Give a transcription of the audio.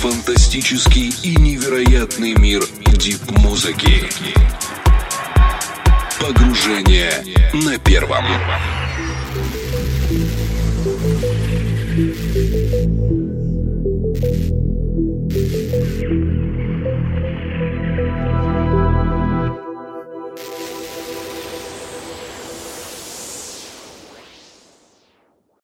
Фантастический и невероятный мир дип-музыки. Погружение на первом.